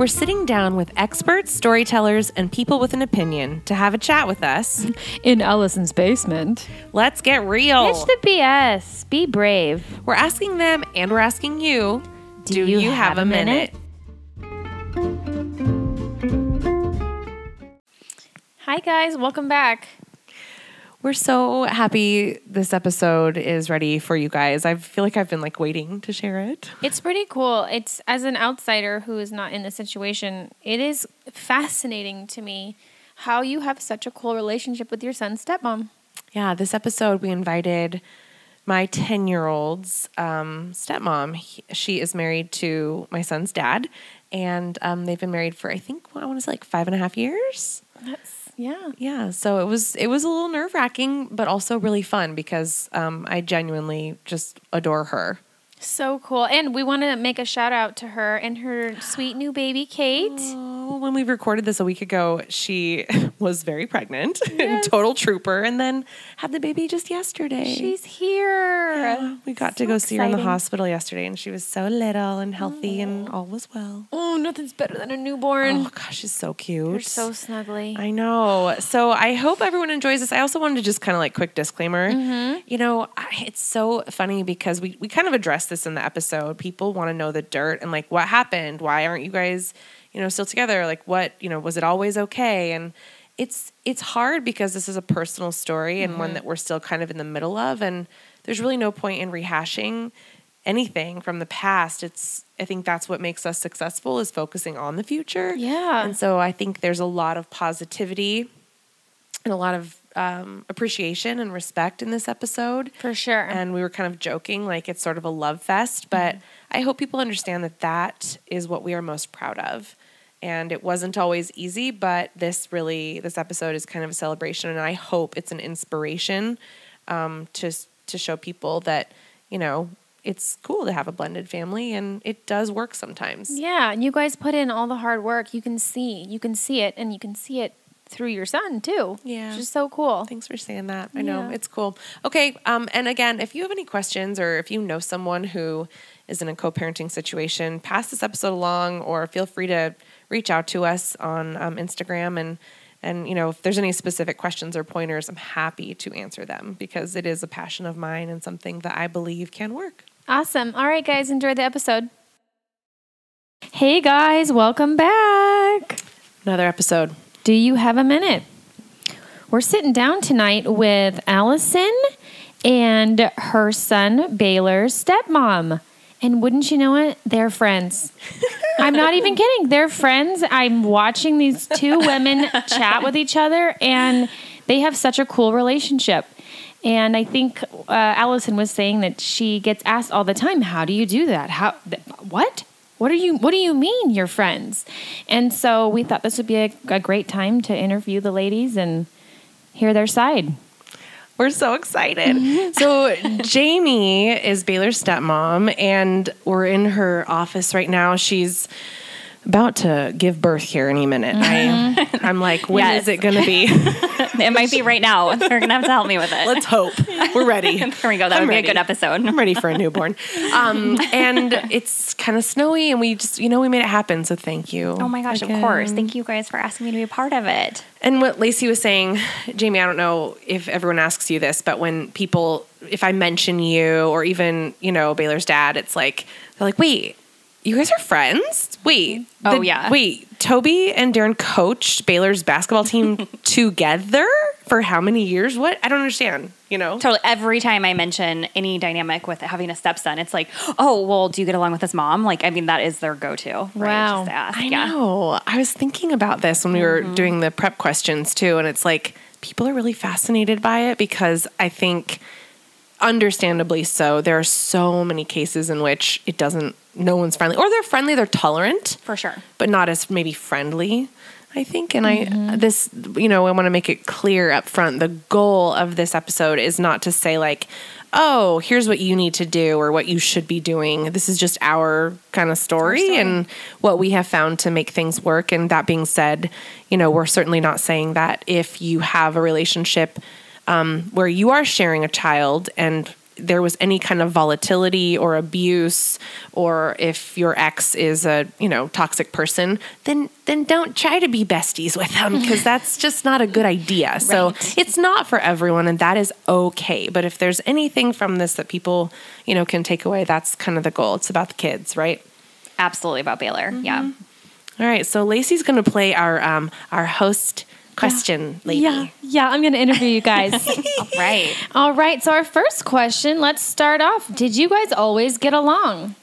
We're sitting down with experts, storytellers, and people with an opinion to have a chat with us. In Allison's basement. Let's get real. Ditch the BS. Be brave. We're asking them and we're asking you Do, you, have, a minute? Hi, guys. Welcome back. We're so happy this episode is ready for you guys. I feel like I've been like waiting to share it. It's pretty cool. It's as an outsider who is not in the situation, it is fascinating to me how you have such a cool relationship with your son's stepmom. Yeah, this episode we invited my 10 year old's um, stepmom. He, she is married to my son's dad, and um, they've been married for, I think, I want to say like five and a half years. That's yeah. Yeah, so it was it was a little nerve wracking, but also really fun because um, I genuinely just adore her. So cool. And we want to make a shout out to her and her sweet new baby, Kate. Oh, when we recorded this a week ago, she was very pregnant and total trooper, and then had the baby just yesterday. She's here. Yeah, we got to So go see her in the hospital yesterday, and she was so little and healthy, and all was well. Oh, nothing's better than a newborn. Oh gosh, she's so cute. They're so snuggly. I know. So I hope everyone enjoys this. I also wanted to just kind of like quick disclaimer. Mm-hmm. You know, it's so funny because we we kind of addressed this in the episode. People want to know the dirt and like what happened. Why aren't you guys, you know, still together? Like what, you know, was it always okay? And it's it's hard because this is a personal story and Mm-hmm. one that we're still kind of in the middle of and there's really no point in rehashing anything from the past. It's I think that's what makes us successful is focusing on the future. Yeah. And so I think there's a lot of positivity and a lot of um, appreciation and respect in this episode. For sure. And we were kind of joking, like it's sort of a love fest, but I hope people understand that that is what we are most proud of. And it wasn't always easy, but this really, this episode is kind of a celebration, and I hope it's an inspiration um, to to show people that you know it's cool to have a blended family, and it does work sometimes. yeah, and you guys put in all the hard work. You can see, you can see it, and you can see it through your son too. Yeah. which is so cool. Thanks for saying that. I know Yeah. it's cool. Okay. Um, and again, if you have any questions or if you know someone who is in a co-parenting situation, pass this episode along, or feel free to reach out to us on um, Instagram and and you know if there's any specific questions or pointers, I'm happy to answer them because it is a passion of mine and something that I believe can work. Awesome. All right, guys, enjoy the episode. Hey guys, welcome back. Another episode. Do you have a minute? We're sitting down tonight with Allison and her son Baylor's stepmom. And wouldn't you know it, they're friends. I'm not even kidding. They're friends. I'm watching these two women chat with each other, and they have such a cool relationship. And I think uh, Allison was saying that she gets asked all the time, "How do you do that? How? Th- what? What are you? What do you mean you're friends?" And so we thought this would be a, a great time to interview the ladies and hear their side. We're so excited. so, Jamie is Baylor's stepmom, and we're in her office right now. She's about to give birth here any minute. I, I'm like, when is Yes. it going to be? It might be right now. They're gonna have to help me with it. Let's hope. We're ready. there we go. That I'm would be a ready. good episode. I'm ready for a newborn. Um, and it's kind of snowy, and we just, you know, we made it happen. So, thank you. Oh my gosh! Of course. Thank you guys for asking me to be a part of it. And what Lacey was saying, Jamie, I don't know if everyone asks you this, but when people, if I mention you or even, you know, Baylor's dad, it's like, they're like, wait, you guys are friends? Wait. Oh, the- yeah. Wait, Toby and Darren coached Baylor's basketball team together for how many years? What? I don't understand, you know? Totally. Every time I mention any dynamic with having a stepson, it's like, oh, well, do you get along with his mom? Like, I mean, that is their go-to. Right? Wow. Just ask. I yeah. know. I was thinking about this when we were Mm-hmm. doing the prep questions too, and it's like people are really fascinated by it because I think, understandably so, there are so many cases in which it doesn't, no one's friendly, or they're friendly, they're tolerant, For sure. but not as maybe friendly. I think, and I mm-hmm. this you know I want to make it clear up front. The goal of this episode is not to say like, oh, here's what you need to do or what you should be doing. This is just our kind of story, and what we have found to make things work. And that being said, you know, we're certainly not saying that if you have a relationship um, where you are sharing a child and there was any kind of volatility or abuse or if your ex is a you know toxic person then then don't try to be besties with them because that's just not a good idea. So it's not for everyone and that is okay. But if there's anything from this that people you know can take away that's kind of the goal. It's about the kids right? Absolutely about Baylor. Yeah. all right. So lacey's going to play our um our host question lady Yeah, yeah. I'm going to interview you guys. Right. All right. So our first question. Let's start off. Did you guys always get along?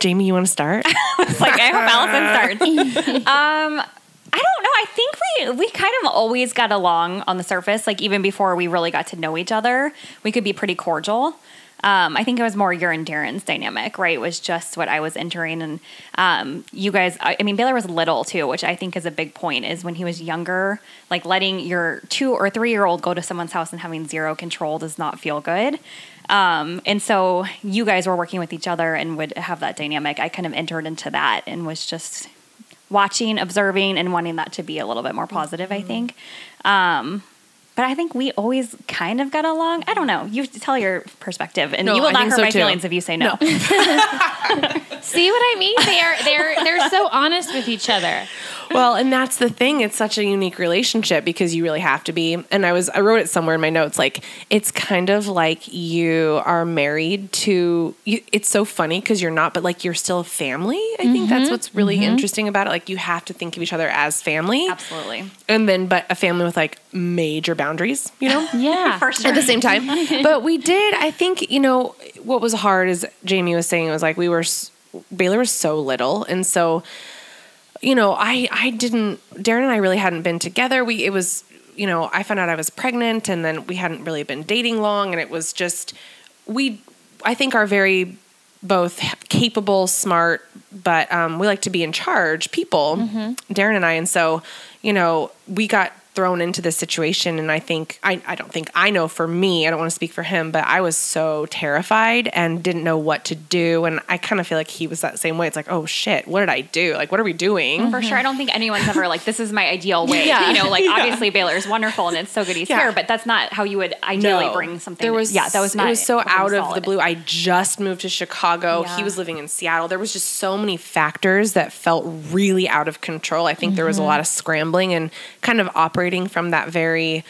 jamie you want to start It's like I hope Allison starts. um, I don't know. I think we we kind of always got along on the surface. Like even before we really got to know each other, we could be pretty cordial. Um, I think it was more your and Darren's dynamic, right? Was just what I was entering, and um, you guys. I, I mean, Baylor was little too, which I think is a big point. Is when he was younger, like letting your two or three year old go to someone's house and having zero control does not feel good. Um, and so you guys were working with each other and would have that dynamic. I kind of entered into that and was just watching, observing, and wanting that to be a little bit more positive, I think. But I think we always kind of got along. I don't know. You tell your perspective, and No, you will I not think hurt so my too. feelings if you say no. See what I mean? They are they're they're so honest with each other. Well, and that's the thing. It's such a unique relationship because you really have to be. And I was I wrote it somewhere in my notes. Like it's kind of like you are married to. You, it's so funny because you're not, but like you're still a family. I think that's mm-hmm. what's really mm-hmm. interesting about it. Like you have to think of each other as family, Absolutely. and then but a family with like major boundaries. You know. Yeah. For sure. at the same time. but we did. I think you know what was hard is Jamie was saying it was like we were Baylor was so little, and so you know I I didn't Darren and I really hadn't been together. We it was you know I found out I was pregnant, and then we hadn't really been dating long, and it was just we I think are very both capable, smart, but um, we like to be in charge people, Darren and I. And so, you know, we got thrown into this situation. And I think, I, I don't think, I know for me, I don't want to speak for him, but I was so terrified and didn't know what to do. And I kind of feel like he was that same way. It's like, oh shit, what did I do? Like, what are we doing? For sure. I don't think anyone's ever like, this is my ideal way. Yeah. You know, like Yeah. obviously Baylor is wonderful and it's so good he's Yeah. here, but that's not how you would ideally bring something. There was yeah, that was not. It was so out of the blue. I just moved to Chicago. He was living in Seattle. There was just so many factors that felt really out of control. I think there was a mm-hmm. lot of scrambling and kind of operating from that very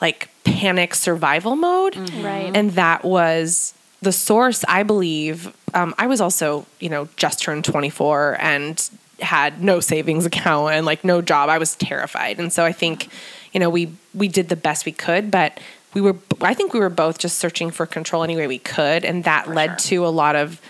like panic survival mode. Right. And that was the source, I believe. Um, I was also, you know, just turned 24 and had no savings account and like no job. I was terrified. And so I think, you know, we we did the best we could, but we were I think we were both just searching for control any way we could and that led to a lot of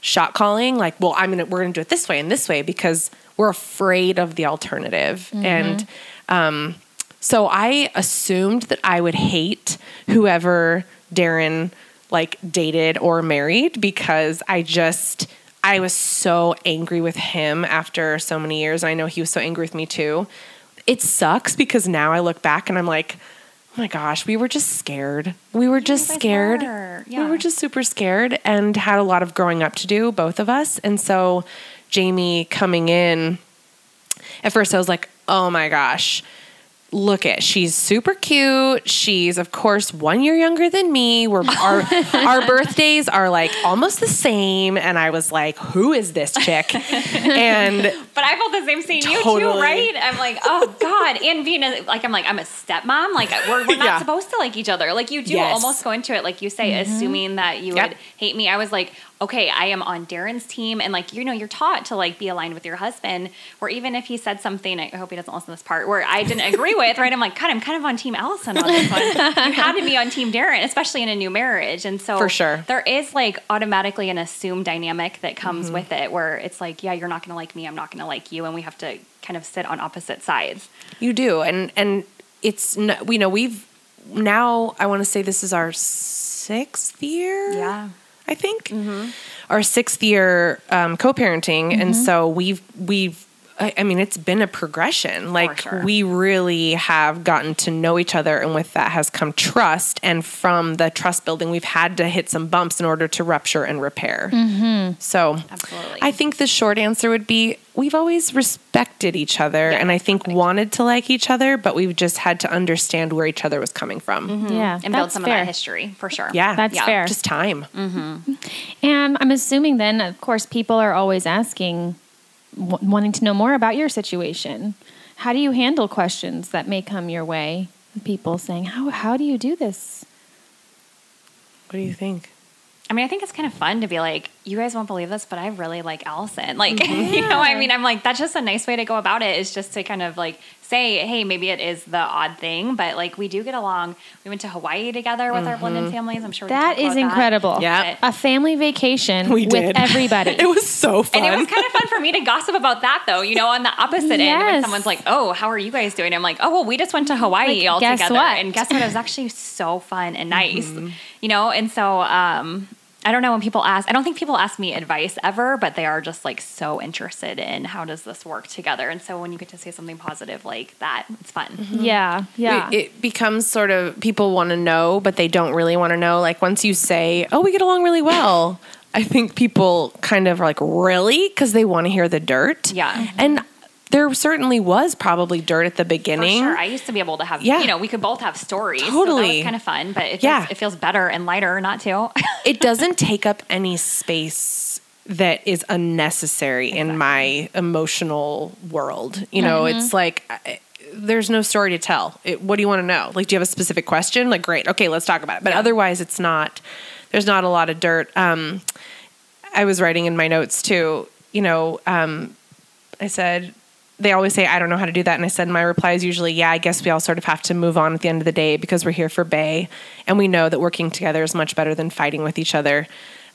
shot calling like, well, I'm going to we're going to do it this way and this way because we're afraid of the alternative. And um so I assumed that I would hate whoever Darren like dated or married because I just I was so angry with him after so many years. And I know he was so angry with me too. It sucks because now I look back and I'm like, oh my gosh, we were just scared. We were just scared. were. We were just super scared and had a lot of growing up to do, both of us. And so Jamie coming in, at first I was like, oh my gosh, look at she's super cute. She's of course one year younger than me. We're our our birthdays are like almost the same. And I was like, who is this chick? And But I felt the same seeing you too, right? I'm like, oh god, and being a, like, I'm like, I'm a stepmom. Like, we're, we're not Yeah. supposed to like each other. Like, you do Yes. almost go into it, like you say, mm-hmm. assuming that you Yep. would hate me. I was like, okay, I am on Darren's team, and like, you know, you're taught to like be aligned with your husband. Where even if he said something, I hope he doesn't listen to this part where I didn't agree with, right? I'm like, God, I'm kind of on Team Allison on this one. you had to be on Team Darren, especially in a new marriage, and so For sure. there is like automatically an assumed dynamic that comes Mm-hmm. with it where it's like, yeah, you're not going to like me, I'm not going to like you, and we have to kind of sit on opposite sides. You do, and and it's we know we've now. I want to say this is our sixth year. Yeah. I think our sixth year um, co-parenting, and so we've we've I, I mean, it's been a progression. Like sure. we really have gotten to know each other, and with that has come trust. And from the trust building, we've had to hit some bumps in order to rupture and repair. Mm-hmm. So, Absolutely. I think the short answer would be we've always respected each other, Yeah, and I think perfect. wanted to like each other, but we've just had to understand where each other was coming from. Mm-hmm. Yeah, and build some fair. of that history for sure. Yeah, That's Yeah. fair. Just time. Mm-hmm. And I'm assuming then, of course, people are always asking, w- wanting to know more about your situation. How do you handle questions that may come your way? People saying, "How how do you do this?" What do you think? I mean, I think it's kind of fun to be like, you guys won't believe this, but I really like Allison. Like, you know, I mean, I'm like, that's just a nice way to go about it is just to kind of like say, hey, maybe it is the odd thing, but like we do get along. We went to Hawaii together with our blended families. I'm sure that is can That talk is about incredible. Yeah. a family vacation We with did. everybody. It was so fun. And it was kind of fun for me to gossip about that, though. You know, on the opposite end, when someone's like, "Oh, how are you guys doing?" I'm like, "Oh, well, we just went to Hawaii Like, all guess together, what? and guess what? It was actually so fun and nice." Mm-hmm. You know, and so um, I don't know when people ask. I don't think people ask me advice ever, but they are just like so interested in how does this work together. And so when you get to say something positive like that, it's fun. Mm-hmm. yeah, yeah. It, it becomes sort of people want to know, but they don't really want to know. Like once you say, "Oh, we get along really well," I think people kind of are like, "Really?" Because they want to hear the dirt. Yeah. and there certainly was probably dirt at the For beginning. sure. I used to be able to have, Yeah. you know, we could both have stories. So that Totally. was kind of fun, but it feels, Yeah. it feels better and lighter not to. it doesn't take up any space that is unnecessary in my emotional world. You know, it's like I, there's no story to tell. It, what do you want to know? Like, do you have a specific question? Like, great, okay, let's talk about it. But otherwise, it's not. There's not a lot of dirt. Um, I was writing in my notes too. You know, um, I said they always say I don't know how to do that, and I said my reply is usually yeah. I guess we all sort of have to move on at the end of the day because we're here for Bay, and we know that working together is much better than fighting with each other,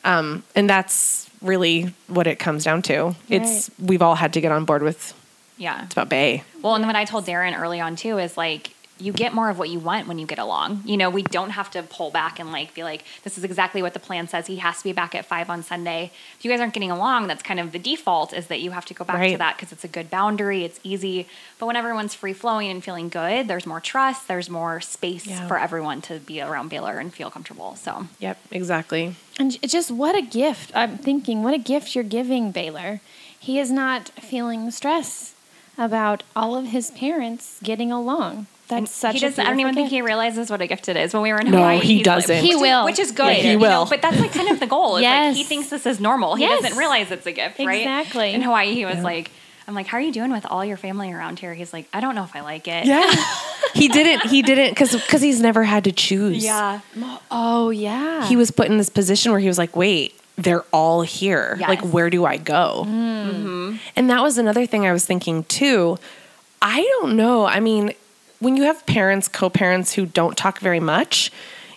um, and that's really what it comes down to. It's we've all had to get on board with. yeah. It's about Bay. Well, and what I told Darren early on too is like you get more of what you want when you get along. You know, we don't have to pull back and like be like, this is exactly what the plan says. He has to be back at five on Sunday. If you guys aren't getting along, that's kind of the default is that you have to go back to that because it's a good boundary. It's easy. But when everyone's free flowing and feeling good, there's more trust. There's more space Yeah. for everyone to be around Baylor and feel comfortable. So Yep, exactly. And just what a gift. I'm thinking, what a gift you're giving Baylor. He is not feeling stress about all of his parents getting along. That's such he a doesn't. I don't even beautiful think he realizes what a gift it is. When we were in No, Hawaii, he doesn't. He will. which is good. Yeah, he you will. know, but that's like kind of the goal. Is like he thinks this is normal. He Yes. doesn't realize it's a gift, right? Exactly. In Hawaii, he was like, "I'm like, how are you doing with all your family around here?" He's like, "I don't know if I like it." Yeah, he didn't. He didn't because because he's never had to choose. Yeah. Oh, yeah. he was put in this position where he was like, wait, they're all here. Yes. Like, where do I go? Mm-hmm. And that was another thing I was thinking too. I don't know. I mean, when you have parents, co parents who don't talk very much,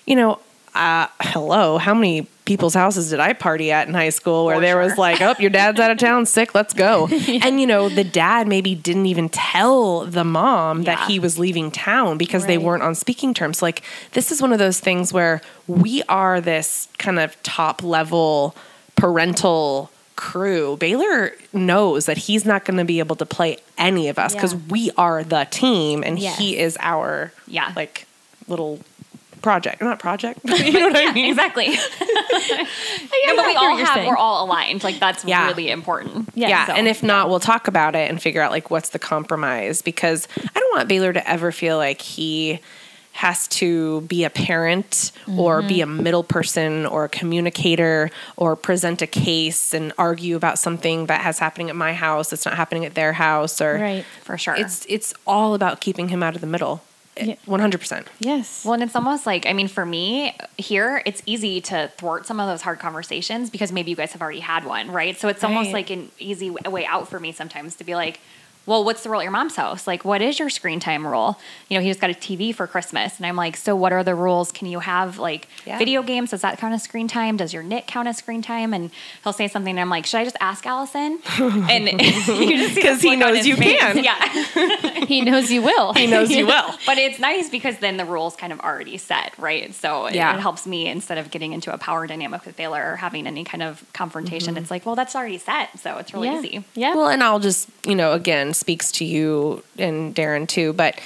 you know, uh, hello, how many people's houses did I party at in high school where For there was like, oh, your dad's out of town, sick, let's go. And, you know, the dad maybe didn't even tell the mom that he was leaving town because they weren't on speaking terms. Like, this is one of those things where we are this kind of top level parental crew. Baylor knows that he's not going to be able to play any of us because Yeah. we are the team and Yes. he is our Yeah. like little project. Not project. you know what I mean? Exactly. yeah, No, but we all have. saying. We're all aligned. Like that's Yeah. really important. Yeah, Yeah, So, and if not, we'll talk about it and figure out like what's the compromise because I don't want Baylor to ever feel like he has to be a parent or be a mm-hmm. middle person or a communicator or present a case and argue about something that has happening at my house that's not happening at their house or Right. for sure. it's it's all about keeping him out of the middle. 100%. Yes. Well, and it's almost like, I mean, for me here, it's easy to thwart some of those hard conversations because maybe you guys have already had one, right? So it's almost Right. like an easy way out for me sometimes to be like, well, what's the rule at your mom's house? Like, what is your screen time rule? You know, he just got a TV for Christmas. And I'm like, so what are the rules? Can you have like Yeah. video games? Does that count as screen time? Does your knit count as screen time? And he'll say something. And I'm like, should I just ask Allison? And you just see the 'Cause he knows you face. can. Yeah. He knows you will. He knows you will. but it's nice because then the rules kind of already set, right? So it, Yeah. it helps me instead of getting into a power dynamic with Baylor or having any kind of confrontation. Mm-hmm. It's like, well, that's already set. So it's really yeah. easy. Yeah. Well, and I'll just, you know, again, speaks to you and Darren too, but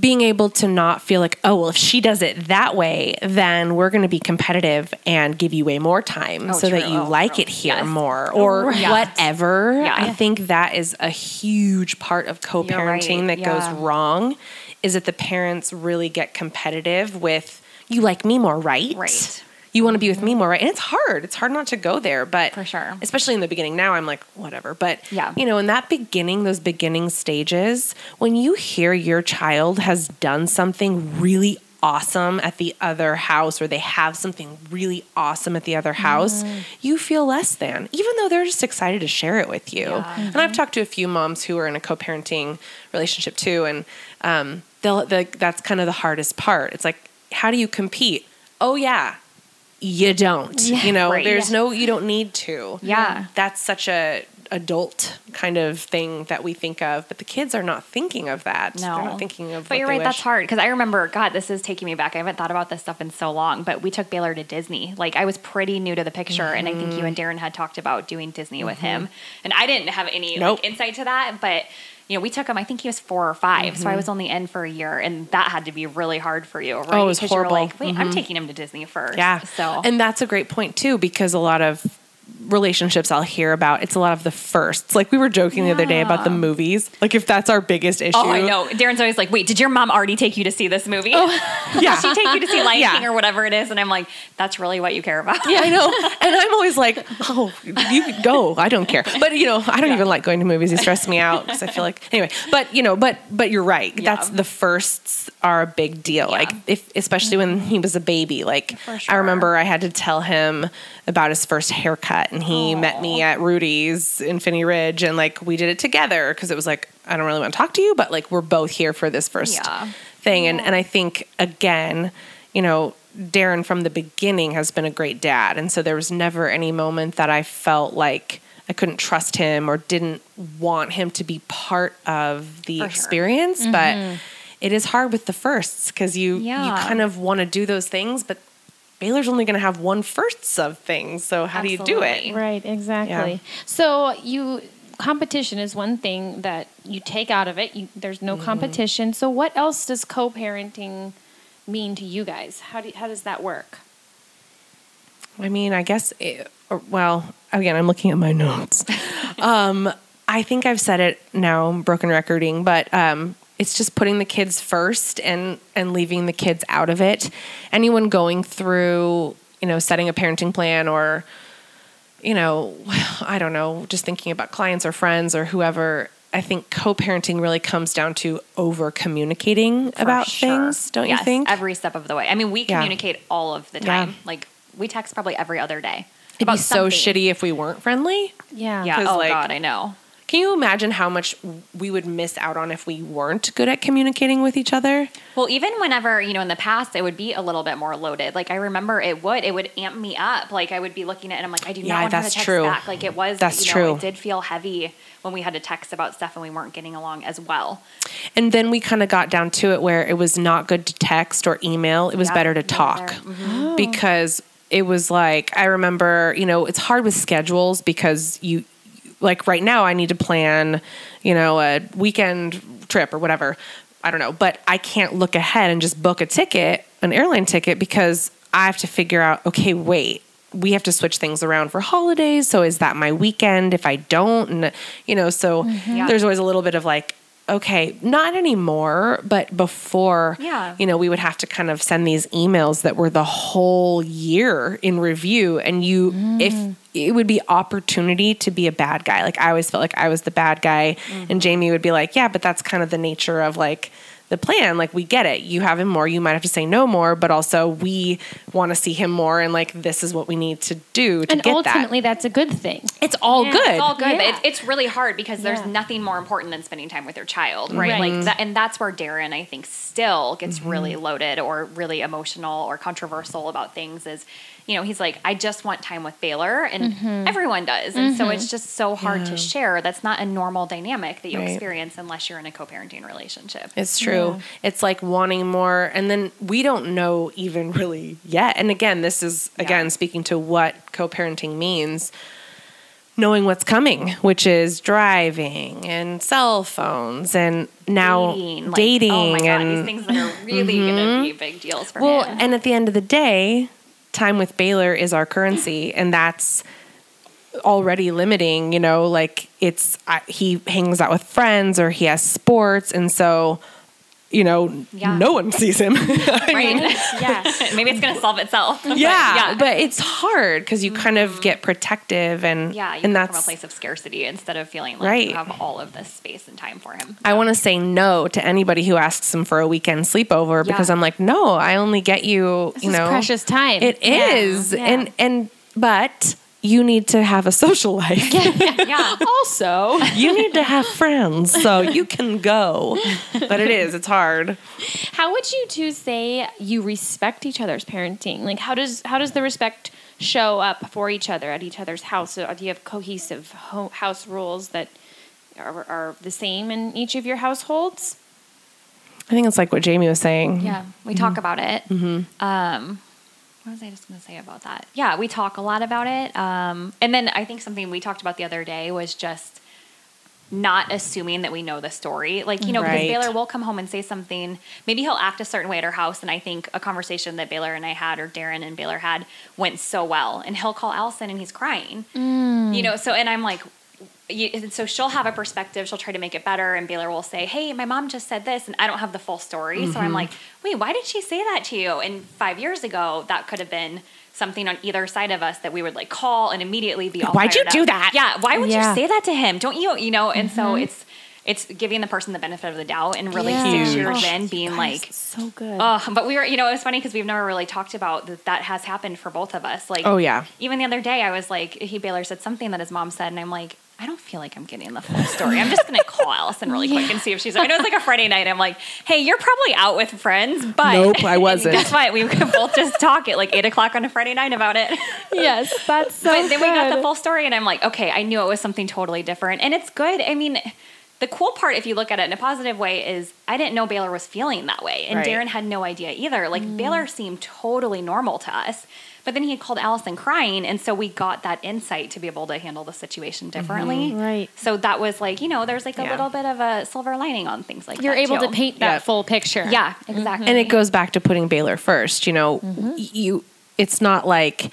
being able to not feel like, oh, well, if she does it that way, then we're going to be competitive and give you way more time Oh, so that you Oh, like true. it here Yes. more or Right. whatever. Yeah. I think that is a huge part of co parenting right. that Yeah. goes wrong is that the parents really get competitive with, you like me more, right? Right. You want to be with me more, right? And it's hard. It's hard not to go there, but For sure. especially in the beginning. Now I'm like, whatever. But Yeah. you know, in that beginning, those beginning stages, when you hear your child has done something really awesome at the other house or they have something really awesome at the other house, Mm-hmm. you feel less than, even though they're just excited to share it with you. Yeah. And I've talked to a few moms who are in a co parenting relationship too. And um, they'll, the, that's kind of the hardest part. It's like, how do you compete? Oh, yeah. You don't. you know, right. there's Yeah. no, you don't need to Yeah. that's such a adult kind of thing that we think of, but the kids are not thinking of that. No, They're not thinking of. But you're right. That's hard because I remember. God, this is taking me back. I haven't thought about this stuff in so long. But we took Baylor to Disney. Like I was pretty new to the picture, and I think you and Mm-hmm. Darren had talked about doing Disney with him, and I didn't have any Nope. like, insight to that. But you know, we took him. I think he was four or 5 so I Mm-hmm. was only in for a year, and that had to be really hard for you, right? Oh, it was Because you're horrible. like, wait, I'm taking him to Disney first. Yeah. So and that's a great point too, because a lot of relationships I'll hear about, it's a lot of the firsts. Like we were joking the other day about the movies. Like if that's our biggest issue. Oh, I know. Darren's always like, "Wait, did your mom already take you to see this movie? Oh, yeah. Did she take you to see Lion Yeah. King or whatever it is?" And I'm like, "That's really what you care about." Yeah, I know. And I'm always like, oh, you go. I don't care. But you know, I don't even like going to movies. They stress me out because I feel like anyway. But you know, but but you're right. Yeah. That's the firsts are a big deal. Like if especially when he was a baby. Like For I remember I had to tell him about his first haircut, and he met me at Rudy's in Phinney Ridge, and like we did it together because it was like I don't really want to talk to you, but like we're both here for this first Yeah. thing. And and I think again, you know, Darren from the beginning has been a great dad. And so there was never any moment that I felt like I couldn't trust him or didn't want him to be part of the For sure. experience. But mm-hmm. it is hard with the firsts because you you kind of want to do those things, but Baylor's only going to have one firsts of things. So how do you do it? Right, exactly. So you competition is one thing that you take out of it. You, there's no competition. So what else does co-parenting mean to you guys? How do how does that work? I mean, I guess, it, or, well, again, I'm looking at my notes. um, I think I've said it now, broken recording, but um, it's just putting the kids first and and leaving the kids out of it. Anyone going through, you know, setting a parenting plan or, you know, I don't know, just thinking about clients or friends or whoever. I think co-parenting really comes down to over communicating about sure. things, don't Yes, you think? Every step of the way. I mean, we Yeah. communicate all of the Yeah. time. Like we text probably every other day. It'd be about so shitty if we weren't friendly. Yeah. Yeah. 'Cause, Oh like- God, I know. Can you imagine how much we would miss out on if we weren't good at communicating with each other? Well, even whenever, you know, in the past, it would be a little bit more loaded. Like, I remember it would, it would amp me up. Like, I would be looking at it and I'm like, I do Yeah, not want to text true. back. Like, it was, That's you know, true. it did feel heavy when we had to text about stuff and we weren't getting along as well. And then we kind of got down to it where it was not good to text or email. It was Yep, better to talk. Mhm. because it was like, I remember, you know, it's hard with schedules because you, like right now, I need to plan, you know, a weekend trip or whatever. I don't know, but I can't look ahead and just book a ticket, an airline ticket, because I have to figure out, okay, wait, we have to switch things around for holidays. So is that my weekend if I don't? And, you know, so mm-hmm. Yeah. there's always a little bit of like, okay, not anymore, but before, Yeah. you know, we would have to kind of send these emails that were the whole year in review. And you, if mm. it would be opportunity to be a bad guy. Like I always felt like I was the bad guy. And mm-hmm. Jamie would be like, yeah, but that's kind of the nature of like the plan. Like we get it. You have him more. You might have to say no more, but also we want to see him more. And like this is what we need to do to get that. and get ultimately, that's a good thing. It's all Yeah, good. It's all good. Yeah. It's, it's really hard because there's Yeah. nothing more important than spending time with your child, right? Right. Like that, and that's where Darren, I think, still gets Mm-hmm. really loaded or really emotional or controversial about things. Is you know he's like, I just want time with Baylor, and Mm-hmm. everyone does, and so it's just so hard to share. That's not a normal dynamic that you Right. experience unless you're in a co-parenting relationship. It's true. It's like wanting more, and then we don't know even really yet. And again, this is again Yeah. speaking to what co-parenting means. Knowing what's coming, which is driving and cell phones, and now dating, like, dating, oh my god, and these things that are really going to be big deals for well, him. and at the end of the day, time with Baylor is our currency, and that's already limiting. You know, like it's he hangs out with friends or he has sports, and so you know, Yeah. no one sees him. I right? mean, Yeah. Maybe it's going to solve itself. But yeah, yeah, but it's hard because you kind of mm-hmm. get protective, and Yeah, you and that's from a place of scarcity instead of feeling like Right. you have all of this space and time for him. I want to say no to anybody who asks him for a weekend sleepover because I'm like, no, I only get you, This you is know, precious time. It Yeah. is, Yeah. and and but you need to have a social life. Yeah. yeah, yeah. also, you need to have friends so you can go. But it is, it's hard. how would you two say you respect each other's parenting? Like, how does how does the respect show up for each other at each other's house? Do you have cohesive ho- house rules that are, are the same in each of your households? I think it's like what Jamie was saying. Yeah, we talk about it. Um, what was I just going to say about that? Yeah, we talk a lot about it. Um, and then I think something we talked about the other day was just not assuming that we know the story. Like, you know, Right. because Baylor will come home and say something. Maybe he'll act a certain way at our house. And I think a conversation that Baylor and I had, or Darren and Baylor had, went so well. And he'll call Allison and he's crying. You know, so, and I'm like, you, and so she'll have a perspective. She'll try to make it better, and Baylor will say, "Hey, my mom just said this," and I don't have the full story. So Mm-hmm. I'm like, "Wait, why did she say that to you?" And five years ago, that could have been something on either side of us that we would like call and immediately be all. Why'd you fired do up. that? Yeah, why would Yeah. you say that to him? Don't you? You know, and so Mm-hmm. it's it's giving the person the benefit of the doubt, and really Yeah. six years Oh, in being like. so good. Oh, but we were, you know, it was funny because we've never really talked about that. That has happened for both of us. Like, Oh, yeah. Even the other day, I was like, he Baylor said something that his mom said, and I'm like, I don't feel like I'm getting the full story. I'm just gonna call Allison really quick and see if she's. I know it's like a Friday night. I'm like, hey, you're probably out with friends, but Nope, I wasn't. Guess what? We could both just talk at like eight o'clock on a Friday night about it. yes, that's so but then we got the full story, and I'm like, okay, I knew it was something totally different, and it's good. I mean. The cool part, if you look at it in a positive way, is I didn't know Baylor was feeling that way, and Right. Darren had no idea either. Like mm. Baylor seemed totally normal to us, but then he had called Allison crying, and so we got that insight to be able to handle the situation mm-hmm. differently. Right. So that was like, you know, there's like a Yeah. little bit of a silver lining on things like that. You're able too. to paint that Yeah. full picture. Yeah, exactly. Mm-hmm. And it goes back to putting Baylor first. You know, mm-hmm. y- you. It's not like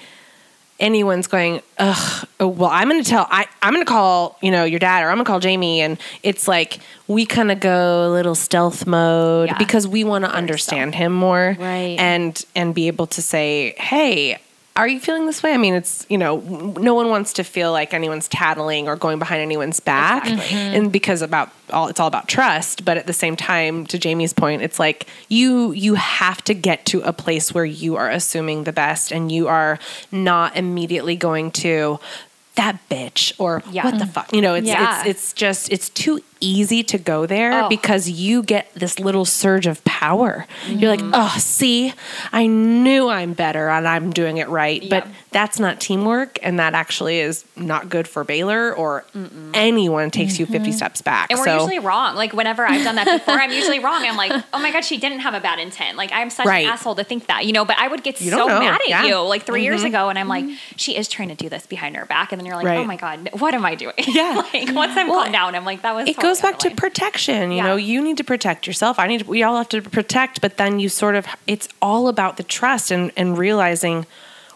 anyone's going. Ugh. Oh, well, I'm going to tell. I I'm going to call. You know, your dad, or I'm going to call Jamie. And it's like we kind of go a little stealth mode Yeah. because we want to understand him more, Right. And and be able to say, hey. Are you feeling this way? I mean, it's, you know, no one wants to feel like anyone's tattling or going behind anyone's back. Exactly. Mm-hmm. And because about all it's all about trust, but at the same time to Jamie's point, it's like you you have to get to a place where you are assuming the best and you are not immediately going to that bitch or Yeah. what the mm. fuck. You know, it's Yeah. it's it's just it's too easy to go there Oh. because you get this little surge of power. You're Mm-hmm. like, "Oh, see, I knew I'm better and I'm doing it right." But that's not teamwork and that actually is not good for Baylor or anyone takes you 50 steps back. And we're so usually wrong. Like whenever I've done that before, I'm usually wrong. I'm like, oh my god, she didn't have a bad intent. Like I'm such Right. an asshole to think that, you know. But I would get You so know. mad at Yeah. Mm-hmm. you like 3 years ago, and I'm like, she is trying to do this behind her back, and then you're like, Right. oh my god, what am I doing? Yeah. like once I'm Well, calmed down, I'm like, that was. Goes back to protection. You Yeah. know, you need to protect yourself. I need. To, we all have to protect, but then you sort of. It's all about the trust and and realizing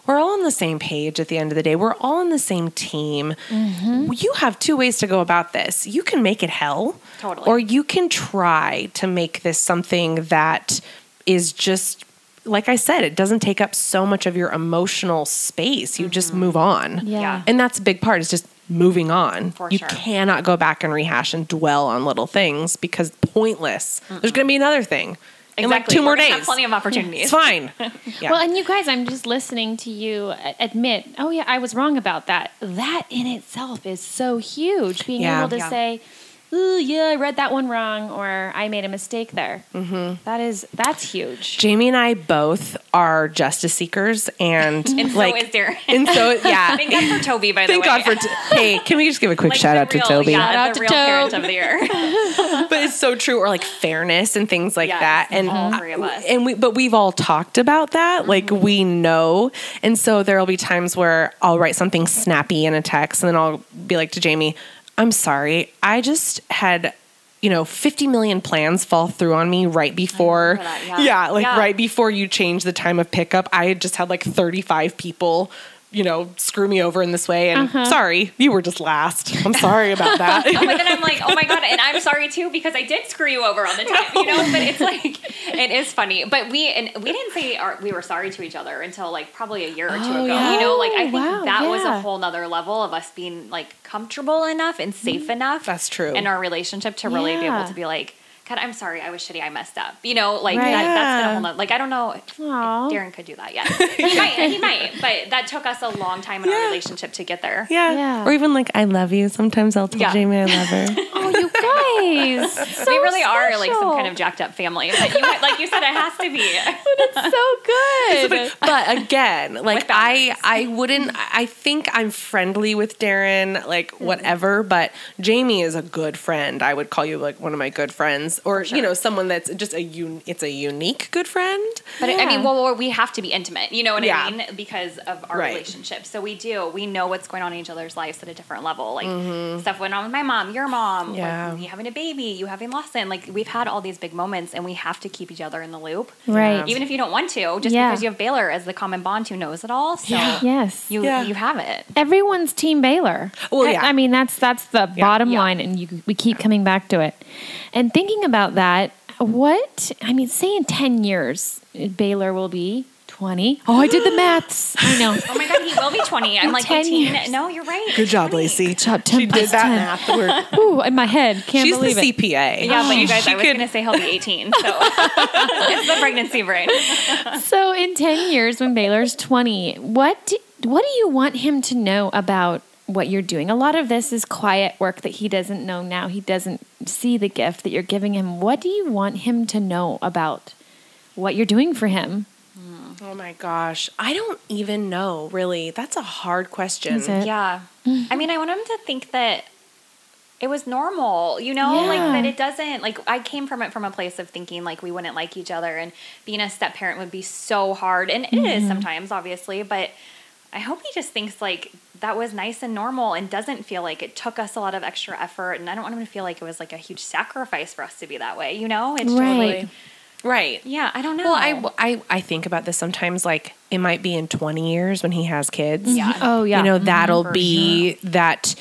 we're all on the same page at the end of the day. We're all on the same team. Mm-hmm. You have two ways to go about this. You can make it hell, Totally. or you can try to make this something that is just like I said, it doesn't take up so much of your emotional space. You just move on. Yeah. And that's a big part is just moving on. For you sure. cannot go back and rehash and dwell on little things because pointless. There's going to be another thing in like two more We're gonna days. Have plenty of opportunities. It's fine. Yeah. Well, and you guys, I'm just listening to you uh, admit, oh, yeah, I was wrong about that. That in itself is so huge. Being Yeah. able to Yeah. say, ooh, yeah, I read that one wrong, or I made a mistake there. Mm-hmm. That is, that's huge. Jamie and I both are justice seekers, and, And so like, is Darren. and so yeah. Thank God for Toby, by the way. Thank. God for. T- hey, can we just give a quick Like shout the out to Toby? Yeah, Shout out the to real parent of the year. but it's so true or like fairness and things like Yes, that and all three of us. and we but we've all talked about that like Mm-hmm. we know and so there'll be times where i'll write something snappy in a text and then i'll be like to jamie i'm sorry i just had you know 50 million plans fall through on me right before that, yeah. like Yeah. right before you change the time of pickup i had just had like 35 people you know screw me over in this way and Uh-huh. sorry you were just last i'm sorry about that but then I'm like, oh my god, and I'm sorry too because I did screw you over on the time, you know. But it's like, it is funny. But we and we didn't say our, we were sorry to each other until like probably a year or two Oh, ago. yeah. You know, like I think wow, that was a whole nother level of us being like comfortable enough and safe enough. That's true. In our relationship to really be able to be like. God, I'm sorry. I was shitty. I messed up. You know, like Right. that, that's been a whole nother, like I don't know. if Aw. Darren could do that yet. he might. He might. But that took us a long time in our relationship to get there. Yeah. Yeah. Or even like, I love you. Sometimes I'll tell Yeah. Jamie I love her. Oh, you guys. we really are like some kind of jacked up family. But you, like you said, it has to be. It's so good. but again, like I. I wouldn't. I think I'm friendly with Darren, like whatever. But Jamie is a good friend. I would call you like one of my good friends, or you know, someone that's just a un. It's a unique good friend. But I mean, well, we have to be intimate. You know what Yeah. I mean? Because of our Right. relationship. So we do. We know what's going on in each other's lives at a different level. Like Mm-hmm. stuff went on with my mom, your mom, Yeah. like me having a baby, you having Lawson. Like we've had all these big moments, and we have to keep each other in the loop. Right. Even if you don't want to, just Yeah. because you have Baylor as the common bond who knows it all. So Yes. you Yeah. you have it. everyone's team Baylor. Well, I- yeah. I, mean that's that's the bottom Yeah. line, and you, we keep coming back to it. And thinking about that, what I mean, say in ten years, Baylor will be twenty. Oh, I did the maths. I know. Oh my god, he will be twenty. I'm like 10 eighteen. years. No, you're right. Good job, 20. Lacey. job, 10 She did that 10. math. We're- Ooh, in my head, can't She's believe the it. CPA. Yeah, but you oh. guys, She I was could- gonna say he'll be 18. So it's the pregnancy brain. So in 10 years when Baylor's 20, what do, what do you want him to know about what you're doing? A lot of this is quiet work that he doesn't know now. He doesn't see the gift that you're giving him. What do you want him to know about what you're doing for him? Mm, oh my gosh, I don't even know. Really, that's a hard question. Is it? Yeah. I mean, I want him to think that it was normal, you know, like that it doesn't like I came from it from a place of thinking like we wouldn't like each other and being a step parent would be so hard and it is mm-hmm. sometimes obviously, but I hope he just thinks like that was nice and normal and doesn't feel like it took us a lot of extra effort and I don't want him to feel like it was like a huge sacrifice for us to be that way, you know? It's Right. just Right. yeah, I don't know. Well, I, I, I think about this sometimes. Like it might be in 20 years when he has kids. Yeah. Mm-hmm. Oh, yeah. You know, that'll for be that.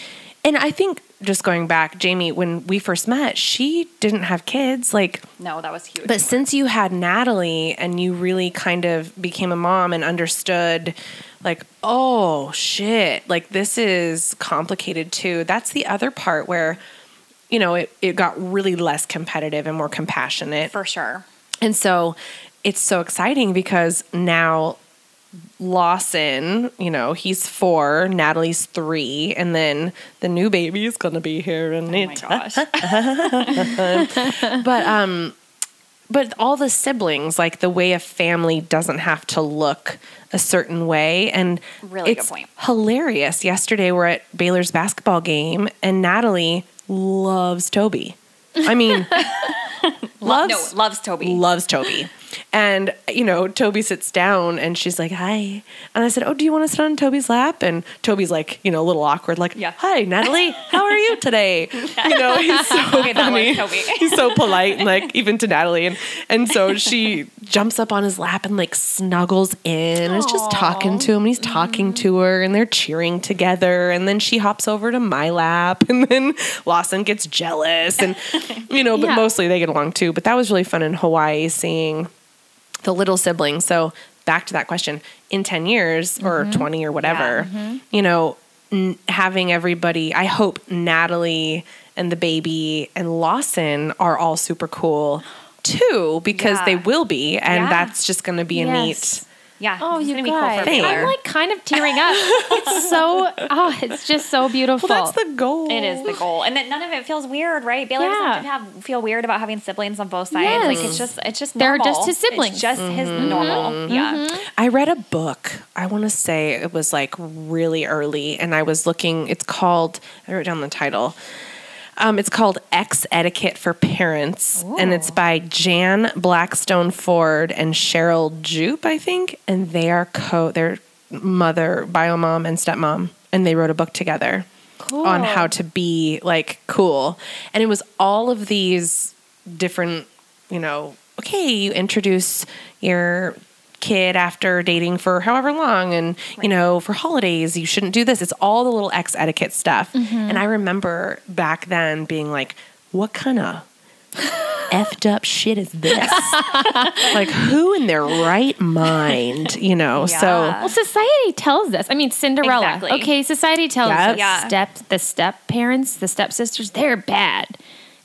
And I think just going back, Jamie, when we first met, she didn't have kids. Like, no, that was huge. but since you had Natalie and you really kind of became a mom and understood, like, oh shit, like this is complicated too. That's the other part where, you know, it, it got really less competitive and more compassionate. for sure. And so it's so exciting because now Lawson, you know, he's four, Natalie's three, and then the new baby is gonna be here and Oh it gosh. but um but all the siblings like the way a family doesn't have to look a certain way and Really good it's point. hilarious yesterday we're at baylor's basketball game and natalie loves toby i mean loves no, loves Toby. loves Toby. And, you know, Toby sits down and she's like, hi. And I said, oh, do you want to sit on Toby's lap? And Toby's like, you know, a little awkward, like, Yeah. hi, Natalie, how are you today? You know, he's so Okay, funny. Toby. He's so polite and like, even to Natalie. And, and so she jumps up on his lap and like snuggles in and is just talking to him. And he's talking to her and they're cheering together. And then she hops over to my lap and then Lawson gets jealous. And, you know, but Yeah. mostly they get along too. But that was really fun in Hawaii seeing the little siblings. So back to that question in 10 years or mm-hmm. 20 or whatever, mm-hmm. you know, n- having everybody, I hope Natalie and the baby and Lawson are all super cool too, because Yeah. they will be. And Yeah. that's just going to be a Yes. neat. Yeah. Oh, it's you gonna be guys! cool for Thank I'm like kind of tearing up. It's so oh, it's just so beautiful. Well, that's the goal. It is the goal, and that none of it feels weird, right? Baylor Yeah. doesn't have to have feel weird about having siblings on both sides. Yes. Like it's just, it's just They're just his siblings. It's just his mm-hmm. normal. Mm-hmm. Yeah. I read a book. I want to say it was like really early, and I was looking. It's called. I wrote down the title. Um, it's called Ex-Etiquette for Parents, and it's by Jan Blackstone Ford and Sharyl Jupe, I think. And they are co. They're mother, bio mom, and stepmom, and they wrote a book together on how to be like cool. And it was all of these different, you know, okay, you introduce your kid after dating for however long and you know for holidays you shouldn't do this it's all the little ex etiquette stuff mm-hmm. and i remember back then being like what kind of effed up shit is this like who in their right mind you know so Well, society tells us. I mean, Cinderella. Exactly. Okay, society tells Yep. us Yeah. step the step parents, the stepsisters, they're bad.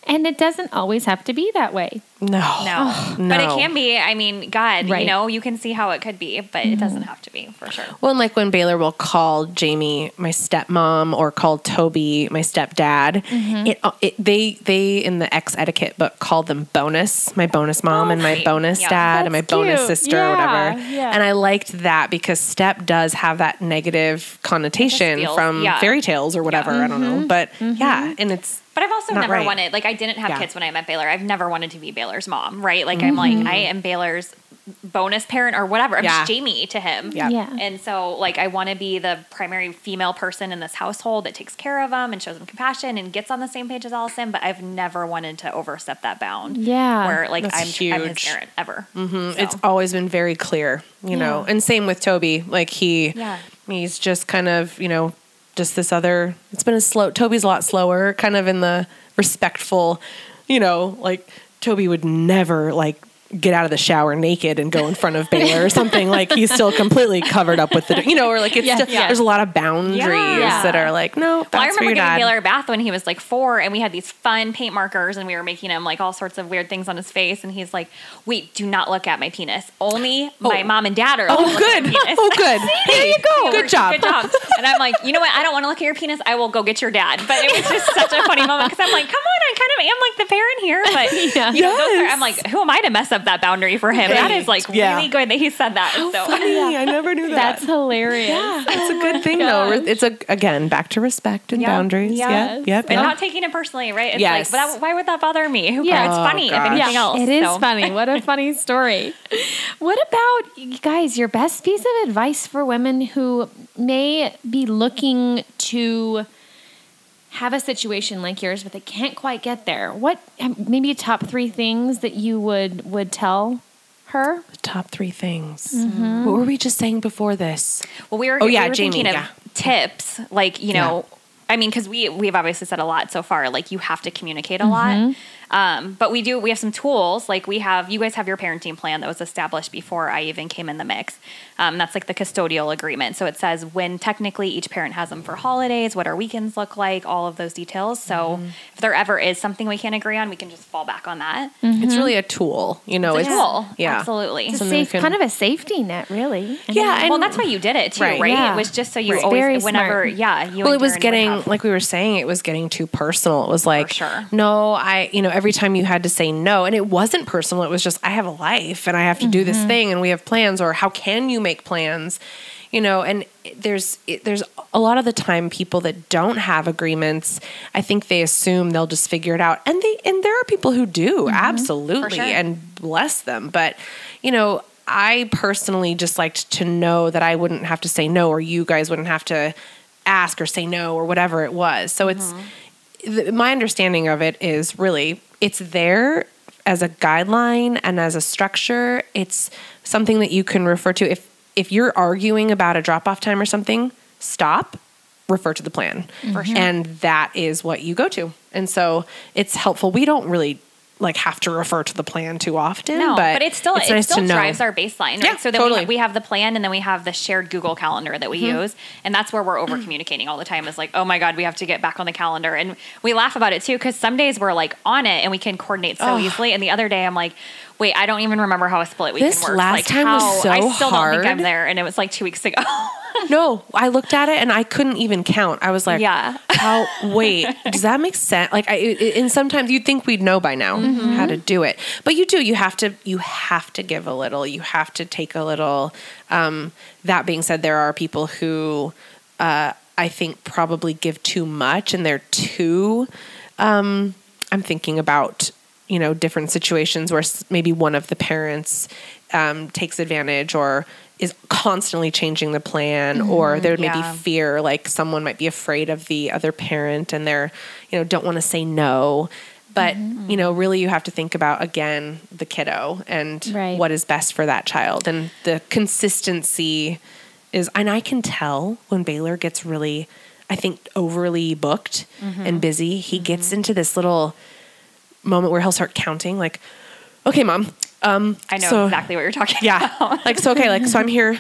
And it doesn't always have to be that way. no No. no But it can be. I mean, God, Right. you know, you can see how it could be, but it doesn't have to be for sure. Well, and like when Baylor will call Jamie my stepmom or call Toby my stepdad, Mm-hmm. it, uh, it they they in the ex etiquette book called them bonus, my bonus mom and my right. bonus Yeah. dad and my That's bonus cute. sister or whatever. yeah. And I liked that because step does have that negative connotation feels- from yeah. fairy tales or whatever. I don't Mm-hmm. know, but yeah, and it's But I've also Not never right. wanted, like, I didn't have Yeah. kids when I met Baylor. I've never wanted to be Baylor's mom, right? Like, I'm Mm-hmm. like, I am Baylor's bonus parent or whatever. I'm Yeah. just Jamie to him. Yeah. Yeah. And so, like, I want to be the primary female person in this household that takes care of him and shows him compassion and gets on the same page as Allison. But I've never wanted to overstep that bound. Yeah. Where, like, That's I'm, I'm his parent ever. Mm, So, it's always been very clear, you know. And same with Toby. Like he Yeah. he's just kind of, you know, just this other it's been a slow Toby's a lot slower, kind of in the respectful, you know, like Toby would never like get out of the shower naked and go in front of Baylor or something like he's still completely covered up with the you know or like it's Yeah. still, Yeah. there's a lot of boundaries Yeah. that are like no that's Well, I remember giving dad. Baylor a bath when he was like four, and we had these fun paint markers, and we were making him like all sorts of weird things on his face. And he's like, "Wait, do not look at my penis. Only oh. my mom and dad are." Oh, allowed to look at good. my penis." Oh, good. There you go. Good job. Good job. And I'm like, you know what? I don't want to look at your penis. I will go get your dad. But it was just such a funny moment because I'm like, come on, I kind of am like the parent here, but Yeah. you know, those are, I'm like, who am I to mess up that boundary for him? That is like Yeah. really good that he said that. so Funny, I never knew that. That's hilarious. It's a good thing though. It's a again back to respect and Yeah. boundaries. Yes. Yeah. Yep. and yep. not taking it personally, right? It's Yes. like, but that, why would that bother me? Who Yeah. cares? It's Oh, funny gosh. if anything else. it is so. funny. What a funny story. What about you guys? Your best piece of advice for women who may be looking to have a situation like yours, but they can't quite get there. What um, maybe top three things that you would would tell her? The top three things. Mm-hmm. What were we just saying before this? Well, we were, Oh, we yeah, were Jamie, thinking of yeah. tips, like you know, I mean, because we we've obviously said a lot so far. Like you have to communicate a lot, um, but we do. We have some tools. Like we have, you guys have your parenting plan that was established before I even came in the mix. Um, that's like the custodial agreement. So it says when technically each parent has them for holidays, what our weekends look like, all of those details. So if there ever is something we can't agree on, we can just fall back on that. It's really a tool. You know, It's a tool, Yeah. absolutely. It's a safe, can- kind of a safety net, really. I Yeah, mean, and- well, that's why you did it too, Right. right? Yeah. It was just so you Right. always, Very whenever, smart. yeah, you. well, it was Darren getting have- like we were saying, it was getting too personal. It was like, sure. no, I, you know, every time you had to say no, and it wasn't personal. It was just I have a life and I have to do Mm-hmm. this thing, and we have plans, or how can you make plans? You know, and there's there's a lot of the time people that don't have agreements. I think they assume they'll just figure it out, and they and there are people who do absolutely, Mm-hmm. sure. and bless them. But you know, I personally just liked to know that I wouldn't have to say no, or you guys wouldn't have to ask or say no, or whatever it was. So it's th- my understanding of it is really it's there as a guideline and as a structure. It's something that you can refer to if if you're arguing about a drop off time or something. Stop. Refer to the plan, and that is what you go to. And so it's helpful. We don't really like have to refer to the plan too often. No, but, but, it still it's it nice still to know. drives our baseline. Right? Yeah, so then totally. we, we have the plan, and then we have the shared Google Calendar that we Mm-hmm. use, and that's where we're over communicating all the time. Is like, oh my god, we have to get back on the calendar, and we laugh about it too because some days we're like on it and we can coordinate so Oh. easily, and the other day I'm like. Wait, I don't even remember how a split weekend This works. last like time was how, so I still don't think I'm there, and it was like two weeks ago. No, I looked at it and I couldn't even count. I was like, Yeah. how? Wait, does that make sense? Like, I it- and sometimes you'd think we'd know by now Mm-hmm. how to do it, but you do. You have to. You have to give a little. You have to take a little. Um, that being said, there are people who uh, I think probably give too much, and they're too. Um, I'm thinking about you know different situations where maybe one of the parents um, takes advantage or is constantly changing the plan mm-hmm. or there may yeah. be fear like someone might be afraid of the other parent and they're you know don't want to say no. But mm-hmm. you know really you have to think about again the kiddo and Right. what is best for that child. And the consistency is and i can tell when baylor gets really i think overly booked mm-hmm. and busy he gets into this little moment where he'll start counting like okay mom um I know so- exactly what you're talking about. yeah about. like so okay like so i'm here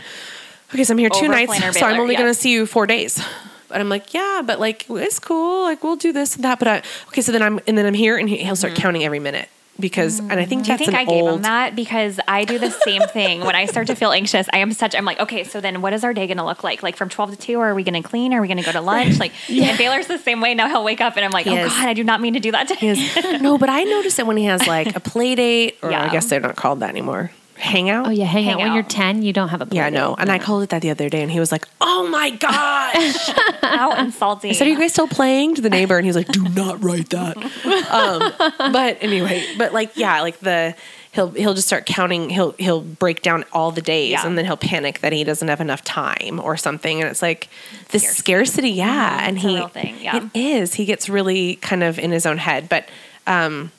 okay so i'm here two Over nights planner so i'm only yeah. gonna see you four days but i'm like yeah but like it's cool like we'll do this and that but I, okay so then i'm and then i'm here and he, he'll start counting every minute because and i think Mm-hmm. Do you think I gave old him that? Because I do the same thing. When I start to feel anxious, I am such, I'm like, okay, so then what is our day going to look like? Like from 12 to 2, are we going to clean? Are we going to go to lunch? Like, and Baylor's the same way. Now he'll wake up and I'm like, He oh is. God, I do not mean to do that to him. no but i notice it when he has like a play date or i guess they're not called that anymore hangout Oh yeah, hang, Hang out. When you're 10, you don't have a yeah play no date. and i called it that the other day and he was like oh my gosh How insulting. I said, "Are you guys still playing?" to the neighbor, and he was like, "Do not write that." um, but anyway, but like, yeah, like the he'll he'll just start counting. He'll he'll break down all the days, Yeah. and then he'll panic that he doesn't have enough time or something. And it's like this scarcity, yeah. and It's he real thing, yeah. it is. He gets really kind of in his own head, but um,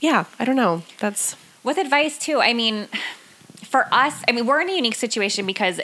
yeah, I don't know. That's with advice too i mean for us i mean we're in a unique situation because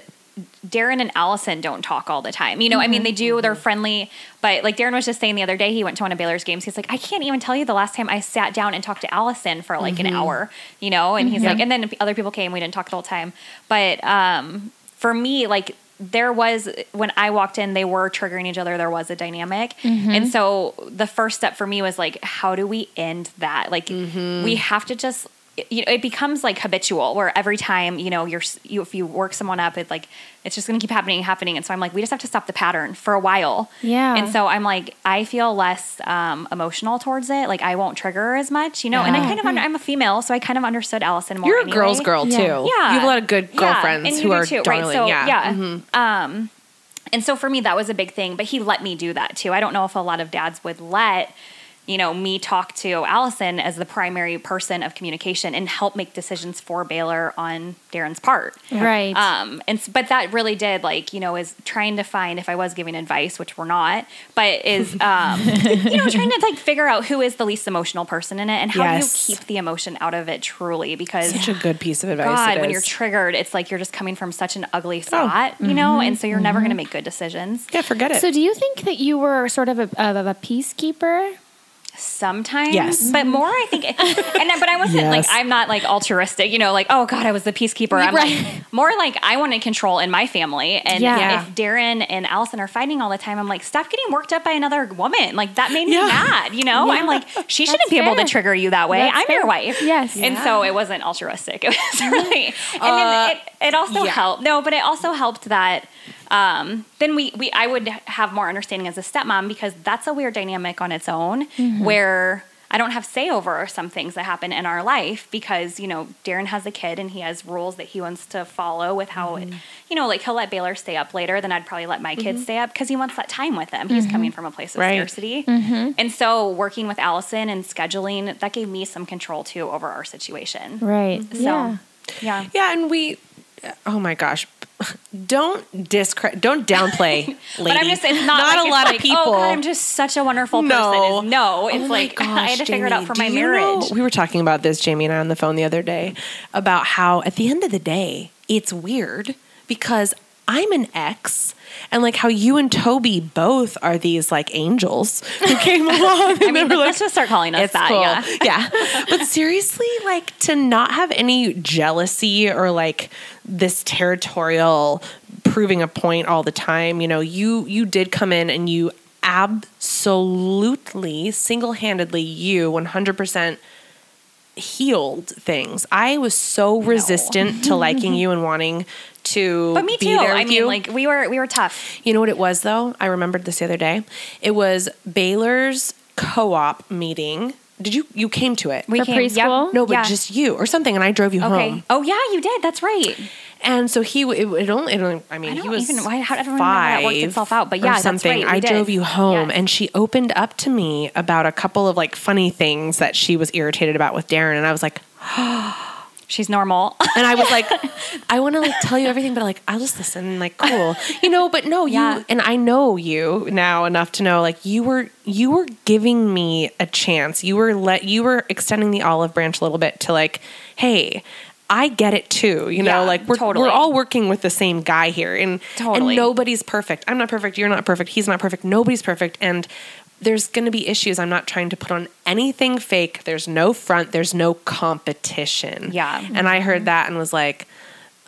darren and allison don't talk all the time. You know i mean they mm-hmm. do they're mm-hmm. friendly but like darren was just saying the other day he went to one of baylor's games. He's like i can't even tell you the last time i sat down and talked to allison for like an mm-hmm. hour you know? And he's like and then other people came we didn't talk the whole time. But um for me like there was when I walked in, they were triggering each other. There was a dynamic, and so the first step for me was like, how do we end that? Like, we have to just you know, it becomes like habitual where every time, you know, you're, you, if you work someone up, it's like, it's just going to keep happening, happening. And so I'm like, we just have to stop the pattern for a while. Yeah. And so I'm like, I feel less um, emotional towards it. Like I won't trigger as much, you know, and I kind of, under, I'm a female, so I kind of understood Allison more. you're a anyway. girl's girl Yeah. too. Yeah. you have a lot of good Yeah, girlfriends and who do are too, darling. right? So, yeah, Mm-hmm. yeah. Um, and so for me, that was a big thing. But he let me do that too. I don't know if a lot of dads would let you know me talk to Allison as the primary person of communication and help make decisions for Baylor on Darren's part. Right. Um, and s- but that really did like you know is trying to find if I was giving advice, which we're not, but is um, you know trying to like figure out who is the least emotional person in it and how Yes. do you keep the emotion out of it truly because such a good piece of advice. God, it when is. you're triggered, it's like you're just coming from such an ugly spot, you know, and so you're never going to make good decisions. yeah, forget it. so do you think that you were sort of a, of a peacekeeper? Sometimes, Yes. but more I think, and but I wasn't like I'm not like altruistic, you know, like oh God, I was the peacekeeper. I'm Right. like more like I want to control in my family, and Yeah. if Darren and Allison are fighting all the time, I'm like stop getting worked up by another woman. Like that made me Yeah. mad, you know. Yeah. I'm like she That's shouldn't be able to trigger you that way. That's I'm your wife. Yes. And so it wasn't altruistic. It was really, and Uh, then it, it also helped. No, but it also helped that um, then we, we I would have more understanding as a stepmom because that's a weird dynamic on its own mm-hmm. where I don't have say over some things that happen in our life because you know Darren has a kid and he has rules that he wants to follow with how it, mm-hmm. you know like he'll let Baylor stay up later then I'd probably let my kids mm-hmm. stay up because he wants that time with them he's coming from a place of Right. scarcity and so working with Allison and scheduling that gave me some control too over our situation Right. so yeah. yeah Yeah, and we. Oh my gosh, don't discredit, don't downplay, lady. But I'm just, it's not, not like a lot like, of people. Oh God, I'm just such a wonderful person. No. It's- no, oh it's Oh like I had to figure it out for my you know- marriage. we were talking about this, Jamie and I, on the phone the other day about how at the end of the day, it's weird because I'm an ex. And like how you and Toby both are these like angels who came along. I mean, let's just start calling us that. cool. Yeah. yeah. But seriously, like to not have any jealousy or like this territorial proving a point all the time, you know, you you did come in and you absolutely single-handedly you 100% healed things. I was so resistant to liking you and wanting to But me be too. there I mean, you. like we were we were tough. You know what it was though? I remembered this the other day. It was Baylor's co-op meeting. Did you you came to it? We For came, preschool? no, but yeah. just you or something, and I drove you okay. home. Oh yeah, you did. That's right. And so he, it, it only, it only, I mean, I he don't was even- why- how- I don't remember five how that worked itself out, but or yeah, that's something. right, we I drove you home, Yes. and she opened up to me about a couple of like funny things that she was irritated about with Darren, and I was like, oh, She's normal. and I was like, I want to like tell you everything, but like I'll just listen, like cool, you know. But no, you Yeah. and I know you now enough to know like you were you were giving me a chance. You were let you were extending the olive branch a little bit to like, hey. I get it too, you know. Yeah, like we're totally. we're all working with the same guy here, and Totally. and nobody's perfect. I'm not perfect. You're not perfect. He's not perfect. Nobody's perfect, and there's going to be issues. I'm not trying to put on anything fake. There's no front. There's no competition. Yeah. And I heard that and was like,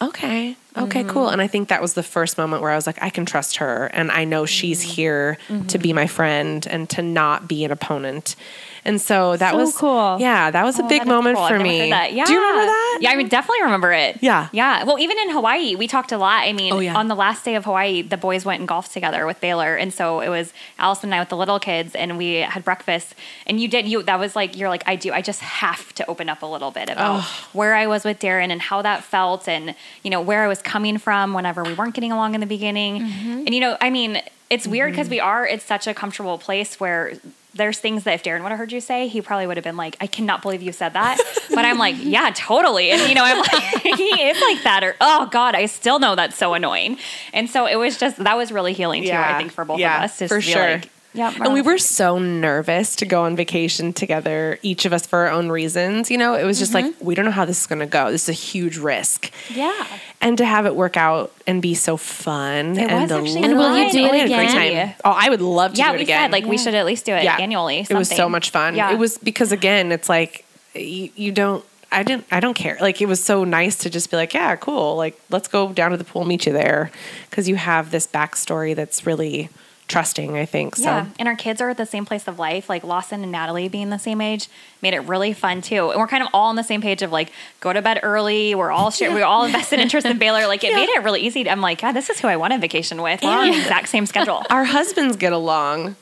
okay, okay, mm-hmm. cool. And I think that was the first moment where I was like, I can trust her and I know she's mm-hmm. here to be mm-hmm. my friend and to not be an opponent. And so that So was cool. Yeah, that was a Oh, big moment cool. for me. Yeah. Do you remember that? Yeah, I mean, definitely remember it. Yeah. Yeah. Well, even in Hawaii, we talked a lot. I mean, Oh, yeah. on the last day of Hawaii, the boys went and golfed together with Baylor. And so it was Allison and I with the little kids, and we had breakfast. And you did, you, that was like, you're like, I do, I just have to open up a little bit about where I was with Darren and how that felt and, you know, where I was coming from whenever we weren't getting along in the beginning. Mm-hmm. And, you know, I mean, it's weird mm-hmm. because we are, it's such a comfortable place where there's things that if Darren would have heard you say, he probably would have been like, I cannot believe you said that. But I'm like, yeah, totally. And you know, I'm like, he is like that, or oh God, I still know that's so annoying. And so it was just that was really healing too, I think, for both yeah, of us. just for to be sure. Like, yeah, and we were so nervous to go on vacation together, each of us for our own reasons. You know, it was just like mm-hmm. we don't know how this is going to go. This is a huge risk. Yeah. and to have it work out and be so fun It and was actually little- And will you do Oh, it we had a great again? time. Oh, I would love to Yeah, do it we again. said like we should at least do it annually. It was so much fun. Yeah. It was because again, it's like you, you don't. I didn't. I don't care. Like it was so nice to just be like, yeah, cool. Like let's go down to the pool, meet you there, because you have this backstory that's really trusting. I think so. Yeah, and our kids are at the same place of life. Like Lawson and Natalie being the same age made it really fun too. And we're kind of all on the same page of like go to bed early. We're all share, we're all invested interest in Baylor. Like it made it really easy. I'm like, God, this is who I want to vacation with. We're on the exact same schedule. Our husbands get along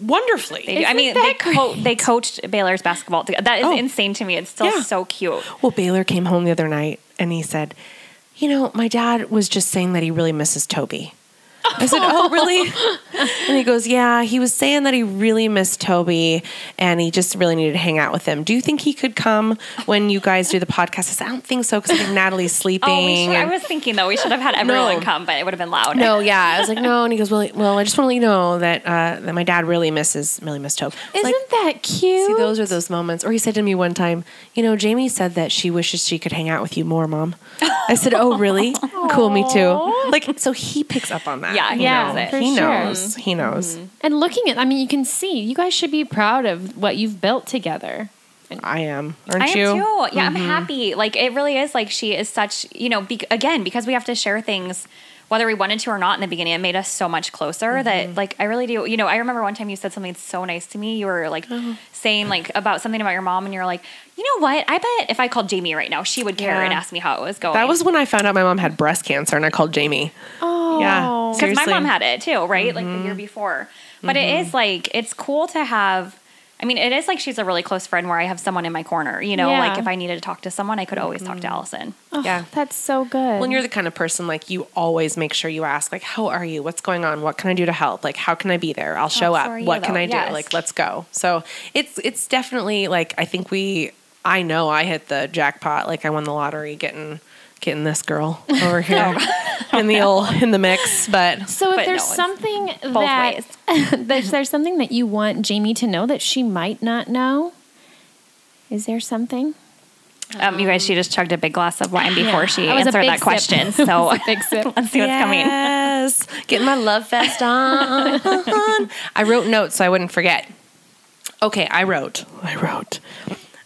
wonderfully. They do. I mean, they co- they coached Baylor's basketball. Together. That is Oh. insane to me. It's still Yeah. so cute. Well, Baylor came home the other night and he said, You know, my dad was just saying that he really misses Toby. I said, Oh, really? and he goes, Yeah, he was saying that he really missed Toby and he just really needed to hang out with him. Do you think he could come when you guys do the podcast? I said, I don't think so because I think Natalie's sleeping. Oh, we should, I was thinking though we should have had everyone No. come, but it would have been loud. no, yeah. I was like, no, and he goes, well, well, I just want to let you know that uh, that my dad really misses really missed Toby. Isn't like, that cute? See, those are those moments. Or he said to me one time, you know, Jamie said that she wishes she could hang out with you more, mom. I said, oh, really? cool, me too. Like, so he picks up on that. Yeah, he Yeah, knows it. he sure. knows. He knows. and looking at, I mean, you can see. You guys should be proud of what you've built together. I am. Aren't I am you? too. Yeah, Mm-hmm. I'm happy. Like it really is. Like she is such. You know, be, again because we have to share things. Whether we wanted to or not in the beginning, it made us so much closer Mm-hmm. that like I really do. You know, I remember one time you said something so nice to me. You were like Uh-huh. saying like about something about your mom, and you're like, you know what? I bet if I called Jamie right now, she would care Yeah. and ask me how it was going. That was when I found out my mom had breast cancer and I called Jamie. Oh, Yeah. because my Mm-hmm. mom had it too, right? Like the year before. But it is like it's cool to have. I mean, it is like she's a really close friend where I have someone in my corner. You know, Yeah. like if I needed to talk to someone, I could always talk Mm-hmm. to Allison. yeah. That's so good. When you're the kind of person like you always make sure you ask like how are you what's going on what can I do to help like how can I be there I'll show so up you, what can. I do Yes. like let's go so it's it's definitely like I think we I know I hit the jackpot like I won the lottery getting getting this girl over here in the old in the mix but so if But there's no, something that ways. there's, there's something that you want Jamie to know that she might not know, is there something? Um, you guys, she just chugged a big glass of wine before Yeah. she That was a answered big that sip. question. So Big sip. let's see what's coming. Yes. Getting my love vest on. I wrote notes so I wouldn't forget. Okay, I wrote. I wrote.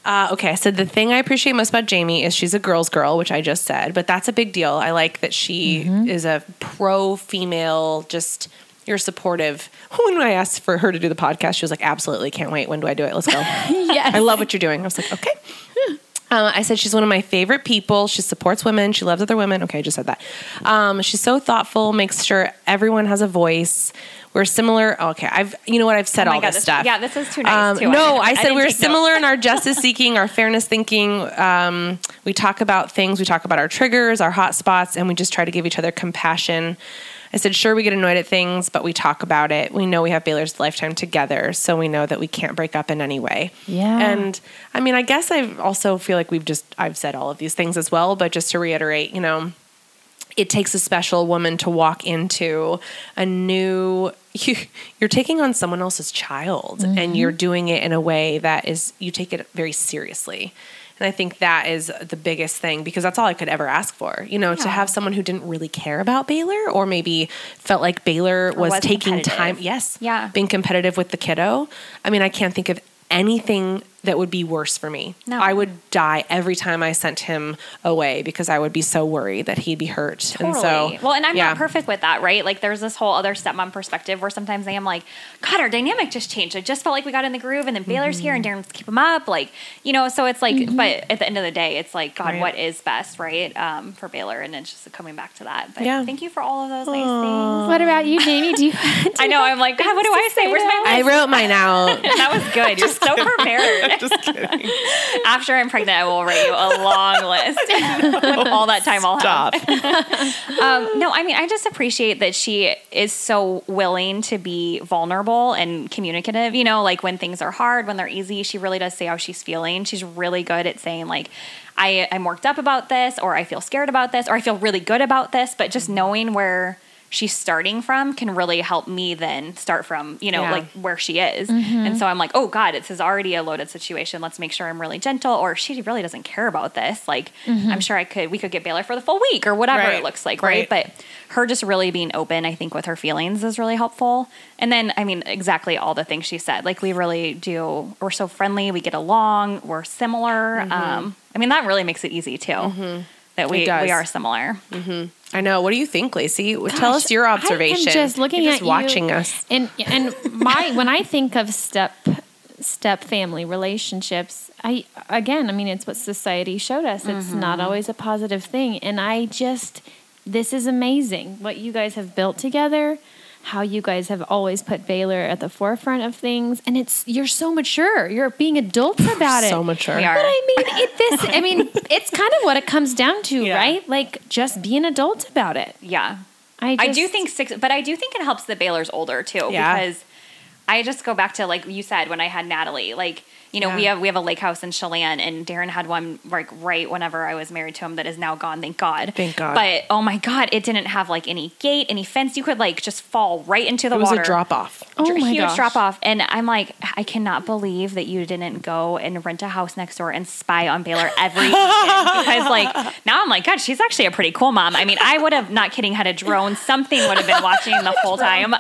Uh, okay, I said the thing I appreciate most about Jamie is she's a girl's girl, which I just said, but that's a big deal. I like that she is a pro female, just you're supportive. When I asked for her to do the podcast, she was like, absolutely, can't wait. When do I do it? Let's go. yes. I love what you're doing. I was like, okay. Uh, I said she's one of my favorite people. She supports women. She loves other women. Okay, I just said that. Um, she's so thoughtful. Makes sure everyone has a voice. We're similar. Okay, I've you know what I've said Oh all God, this this- stuff. yeah, this is too nice, Um, too. No, I I said didn't we're similar in our justice seeking, our fairness thinking. Um, we talk about things. We talk about our triggers, our hot spots, and we just try to give each other compassion. I said, sure, we get annoyed at things, but we talk about it. We know we have Baylor's lifetime together, so we know that we can't break up in any way. Yeah. And I mean, I guess I also feel like we've just, I've said all of these things as well, but just to reiterate, you know, it takes a special woman to walk into a new you, you're taking on someone else's child and mm-hmm. you're doing it in a way that is you take it very seriously and i think that is the biggest thing because that's all i could ever ask for you know to have someone who didn't really care about baylor or maybe felt like baylor was, was taking time yes Yeah. being competitive with the kiddo. I mean i can't think of anything that would be worse for me No. i would die every time i sent him away because i would be so worried that he'd be hurt and so Totally. well, and I'm yeah. not perfect with that, right? Like, there's this whole other stepmom perspective where sometimes I am like, God, our dynamic just changed. I just felt like we got in the groove, and then Baylor's here, and Mm-hmm. Darren's keep him up, like, you know. So it's like, but at the end of the day, it's like, God, Right. what is best, right, um, for Baylor, and it's just coming back to that. But Yeah. thank you for all of those nice things. What about you, Jamie? Do you? do I know. I'm like, God, what do I say? Where's my now? I wrote mine out. That was good. You're so prepared. Just kidding. After I'm pregnant, I will write you a long list with all that time I'll have. Stop. Um, no, I mean, I just appreciate that she is so willing to be vulnerable and communicative. You know, like when things are hard, when they're easy, she really does say how she's feeling. She's really good at saying, like, I, I'm worked up about this, or I feel scared about this, or I feel really good about this. But just knowing where she's starting from can really help me then start from, you know, Yeah. like where she is. Mm-hmm. And so I'm like, oh God, this is already a loaded situation. Let's make sure I'm really gentle. Or she really doesn't care about this. Like, mm-hmm. I'm sure I could, we could get Baylor for the full week or whatever Right. it looks like, Right. right? But her just really being open, I think, with her feelings is really helpful. And then, I mean, exactly all the things she said. Like, we really do, we're so friendly, we get along, we're similar. Mm-hmm. Um, I mean, that really makes it easy too. That we, we are similar. I know. What do you think, Lacey? Tell us Gosh, your observation. just looking You're at just you watching us. and and my when I think of step step family relationships, I again, I mean, it's what society showed us. It's not Mm-hmm. always a positive thing, and I just this is amazing what you guys have built together. How you guys have always put Baylor at the forefront of things, and it's you're so mature. You're being adults about it. So mature. We are. But I mean, it, this. I mean, it's kind of what it comes down to, Yeah. right? Like just be an adult about it. Yeah. I, I do think six, but I do think it helps that Baylor's older too Yeah. because I just go back to like you said when I had Natalie, like you know we have we have a lake house in Chelan and Darren had one like right whenever I was married to him that is now gone, thank God. Thank God. But oh my God, it didn't have like any gate, any fence. You could like just fall right into the water. It was water. a drop off. Oh Dr- my huge gosh. drop off. And I'm like, I cannot believe that you didn't go and rent a house next door and spy on Baylor every weekend. Because like now I'm like, God, she's actually a pretty cool mom. I mean, I would have not kidding had a drone, something would have been watching the whole time.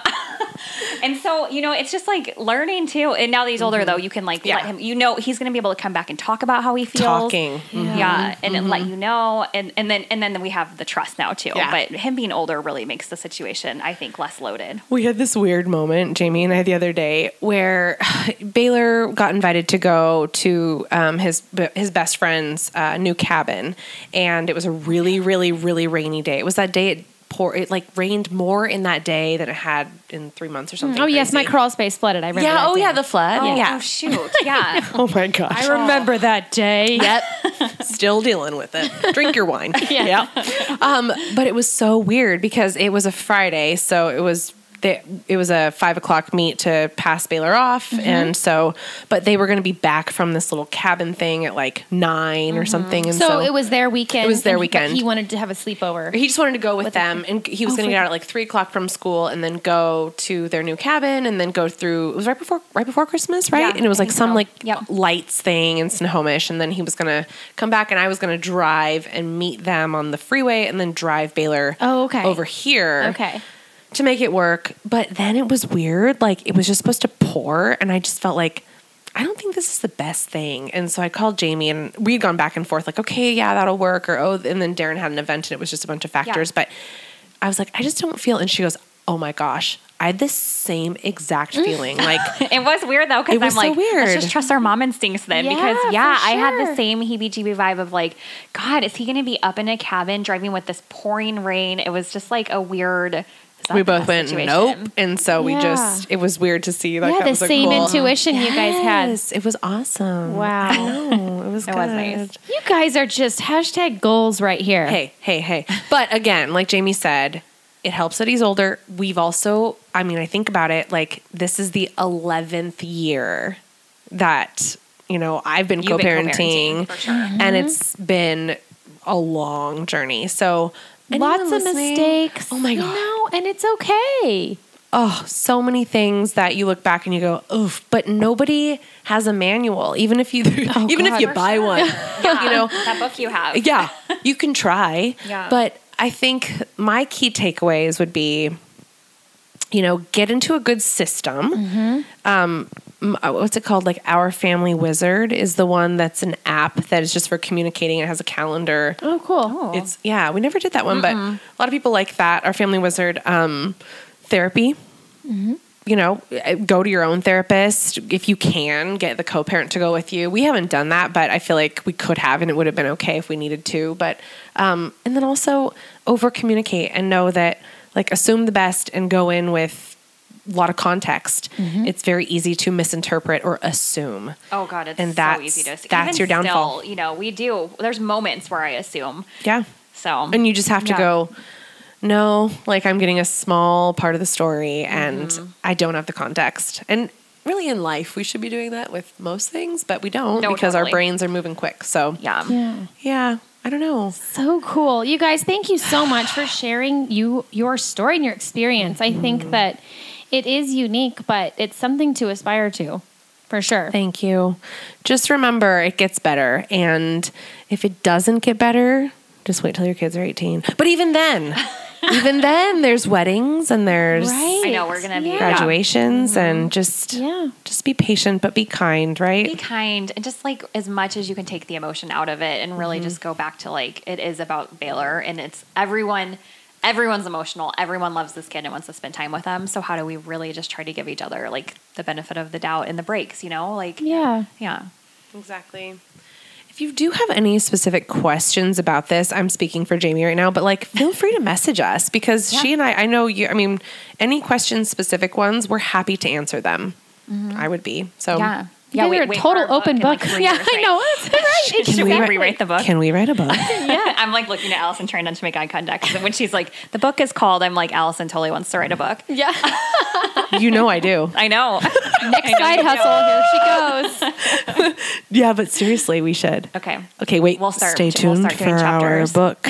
And so, you know, it's just like learning too. And now that he's older though, you can like Mm-hmm. Yeah. let him you know he's gonna be able to come back and talk about how he feels. Talking. Yeah. And then let you know. And and then and then we have the trust now too. Yeah. But him being older really makes the situation, I think, less loaded. We had this weird moment, Jamie and I, the other day, where Baylor got invited to go to um, his his best friend's uh, new cabin, and it was a really, really, really rainy day. It was that day it pour it like rained more in that day than it had in three months or something. Oh yes, my crawl space flooded. I remember. Yeah. that Oh day. yeah, the flood. Oh, yeah. oh, shoot. Yeah. Oh my gosh. I remember that day. Yep. Still dealing with it. Drink your wine. Yeah. Um, but it was so weird because it was a Friday, so it was they, it was a five o'clock meet to pass Baylor off, Mm-hmm. and so, but they were going to be back from this little cabin thing at like 9 or something, and Mm-hmm. So, so, it was their weekend. It was their and he- weekend. He wanted to have a sleepover. he just wanted to go with, With the- them, and he was Oh, going to get out at like three o'clock from school, and then go to their new cabin, and then go through. It was right before right before Christmas, right? Yeah, and it was like some so. like Yep. lights thing in Snohomish, and then he was going to come back, and I was going to drive and meet them on the freeway, and then drive Baylor. Oh, okay. over here. Okay. To make it work. But then it was weird. Like it was just supposed to pour, and I just felt like I don't think this is the best thing. And so I called Jamie, and we'd gone back and forth, like, okay, yeah, that'll work, or oh, and then Darren had an event, and it was just a bunch of factors. But I was like, I just don't feel. And she goes, Oh my gosh, I had the same exact mm. feeling. Like It was weird though, because I'm so like, weird. let's just trust our mom instincts then. Yeah, because yeah, I had the same heebie-jeebie vibe of like, God, is he going to be up in a cabin driving with this pouring rain? It was just like a weird. We both went situation? nope, and so we Yeah. just it was weird to see. Like yeah, that the same cool- intuition you guys had. It was awesome. Wow. Know, it was It good. was nice. You guys are just hashtag goals right here. hey, hey, hey. But again, like Jamie said, it helps that he's older. We've also, I mean, I think about it like this is the 11th year that, you know, I've been You've co been parenting, co-parenting, sure. and mm-hmm. it's been a long journey. So, Lots anyone of listening- mistakes. Oh my you God. know, and it's okay. oh, so many things that you look back and you go, oof, but nobody has a manual. Even if you, oh, even Oh, God. if you buy sure. one, Yeah, you know, that book you have. yeah, you can try. Yeah. But I think my key takeaways would be, you know, get into a good system. Mm-hmm. Um, uh, what's it called? Like Our Family Wizard is the one that's an app that is just for communicating. It has a calendar. Oh, cool. It's yeah, we never did that one, but a lot of people like that. Our Family Wizard um, therapy. You know, uh, go to your own therapist if you can. Get the co-parent to go with you. We haven't done that, but I feel like we could have, and it would have been okay if we needed to. But um, and then also over communicate and know that like assume the best and go in with a lot of context. It's very easy to misinterpret or assume. Oh God, it's And so that's- easy to assume. that's Even your downfall. Still, you know, we do. There's moments where I assume. Yeah. So and you just have to Yeah. go no like i'm getting a small part of the story and Mm-hmm. i don't have the context and really in life we should be doing that with most things but we don't No, because our brains are moving quick so yeah. Yeah. yeah i don't know So cool. You guys, thank you so much for sharing you your story and your experience. I think mm. that it is unique, but it's something to aspire to. For sure. thank you just remember it gets better and if it doesn't get better just wait till your kids are 18 but even then even then there's weddings and there's Right. I know we're gonna be Yeah. graduations and just Yeah. just be patient but be kind right be kind and just like as much as you can take the emotion out of it and Mm-hmm. really just go back to like it is about Baylor and it's everyone everyone's emotional everyone loves this kid and wants to spend time with them so how do we really just try to give each other like the benefit of the doubt in the breaks you know like Yeah. yeah Exactly. If you do have any specific questions about this, I'm speaking for Jamie right now, but like feel free to message us because she and I, I know you, I mean, any questions, specific ones, we're happy to answer them. Mm-hmm. I would be. So yeah You yeah guys are a total for our open in, like, book. three yeah, I know. Right. Should we we- rewrite the book? Can we write a book? yeah, I'm like looking at Allison trying not to make eye contact. 'cause When she's like, the book is called, I'm like, Allison totally wants to write a book. Yeah. you know I do. I know. Next side hustle. Here she goes. Yeah, but seriously, we should. Okay. Okay, wait. We'll start- Stay we'll tuned start doing for our book.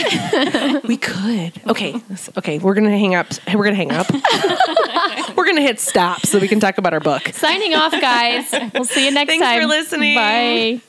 we could. Okay. Okay. We're gonna hang up. We're gonna hang up. we're gonna hit stop so we can talk about our book. Signing off, guys. We'll see you next Thanks time. for listening. Bye.